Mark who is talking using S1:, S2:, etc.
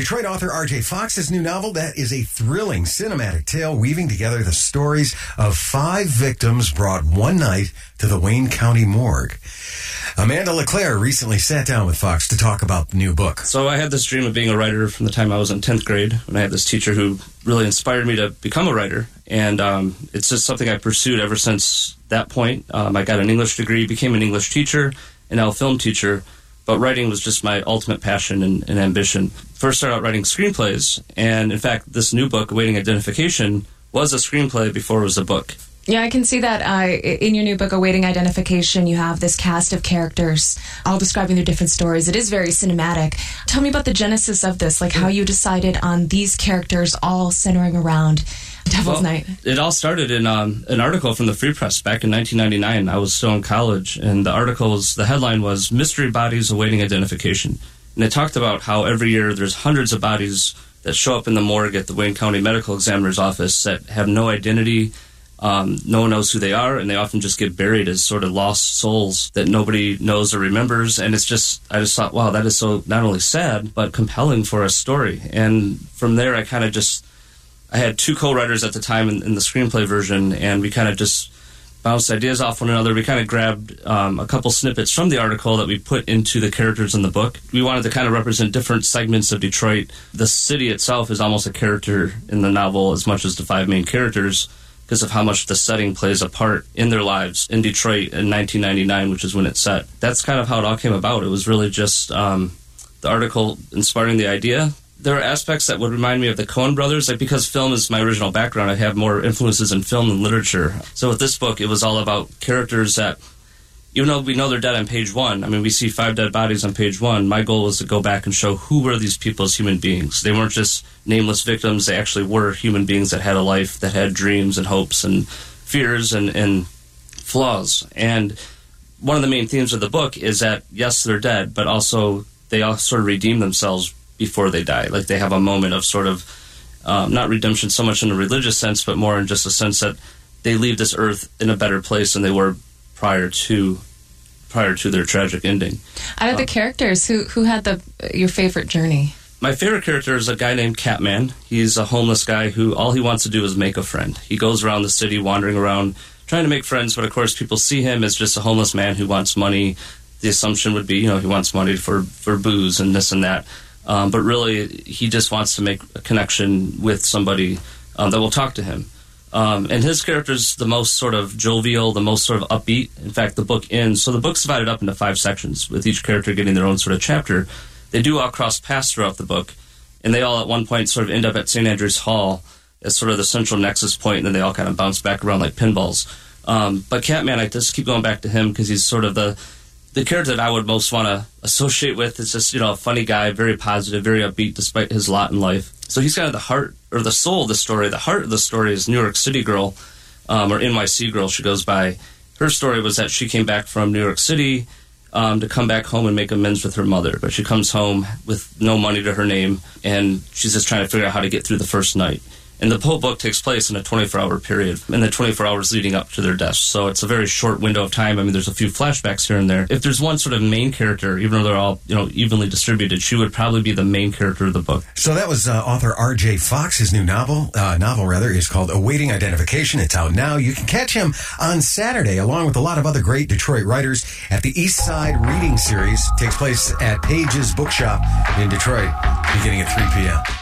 S1: Detroit author RJ Fox's new novel that is a thrilling cinematic tale weaving together the stories of five victims brought one night to the Wayne County morgue. Amanda LeClaire recently sat down with Fox to talk about the new book.
S2: So I had this dream of being a writer from the time I was in 10th grade when I had this teacher who really inspired me to become a writer. And um, it's just something I pursued ever since that point. Um, I got an English degree, became an English teacher, and now a film teacher. But writing was just my ultimate passion and, and ambition. First started out writing screenplays, and in fact, this new book, Awaiting Identification, was a screenplay before it was a book.
S3: Yeah, I can see that uh, in your new book, Awaiting Identification. You have this cast of characters, all describing their different stories. It is very cinematic. Tell me about the genesis of this, like how you decided on these characters all centering around Devil's
S2: Well,
S3: Night.
S2: It all started in um, an article from the Free Press back in 1999. I was still in college, and the article was the headline was "Mystery Bodies Awaiting Identification," and it talked about how every year there's hundreds of bodies that show up in the morgue at the Wayne County Medical Examiner's office that have no identity. Um, no one knows who they are, and they often just get buried as sort of lost souls that nobody knows or remembers. And it's just, I just thought, wow, that is so not only sad but compelling for a story. And from there, I kind of just I had two co-writers at the time in, in the screenplay version, and we kind of just bounced ideas off one another. We kind of grabbed um, a couple snippets from the article that we put into the characters in the book. We wanted to kind of represent different segments of Detroit. The city itself is almost a character in the novel as much as the five main characters because of how much the setting plays a part in their lives in Detroit in 1999, which is when it's set. That's kind of how it all came about. It was really just um, the article inspiring the idea. There are aspects that would remind me of the Coen brothers, like because film is my original background, I have more influences in film than literature. So with this book, it was all about characters that, even though we know they're dead on page one, I mean, we see five dead bodies on page one. My goal was to go back and show who were these people as human beings. They weren't just nameless victims; they actually were human beings that had a life, that had dreams and hopes and fears and, and flaws. And one of the main themes of the book is that yes, they're dead, but also they all sort of redeem themselves before they die. Like they have a moment of sort of um, not redemption so much in a religious sense, but more in just a sense that they leave this earth in a better place than they were prior to prior to their tragic ending.
S3: Out of the characters, who who had the your favorite journey?
S2: My favorite character is a guy named Catman. He's a homeless guy who all he wants to do is make a friend. He goes around the city wandering around trying to make friends, but of course people see him as just a homeless man who wants money. The assumption would be, you know, he wants money for, for booze and this and that. Um, but really, he just wants to make a connection with somebody um, that will talk to him. Um, and his character is the most sort of jovial, the most sort of upbeat. In fact, the book ends. So the book's divided up into five sections, with each character getting their own sort of chapter. They do all cross paths throughout the book, and they all at one point sort of end up at St. Andrew's Hall as sort of the central nexus point, and then they all kind of bounce back around like pinballs. Um, but Catman, I just keep going back to him because he's sort of the the character that I would most want to associate with. Is just you know a funny guy, very positive, very upbeat despite his lot in life. So he's kind of the heart or the soul of the story. The heart of the story is New York City girl, um, or NYC girl. She goes by. Her story was that she came back from New York City um, to come back home and make amends with her mother, but she comes home with no money to her name, and she's just trying to figure out how to get through the first night. And the whole book takes place in a 24 hour period, in the 24 hours leading up to their deaths. So it's a very short window of time. I mean, there's a few flashbacks here and there. If there's one sort of main character, even though they're all you know evenly distributed, she would probably be the main character of the book.
S1: So that was uh, author R.J. Fox. His new novel, uh, novel rather, is called Awaiting Identification. It's out now. You can catch him on Saturday, along with a lot of other great Detroit writers, at the East Side Reading Series. Takes place at Page's Bookshop in Detroit, beginning at 3 p.m.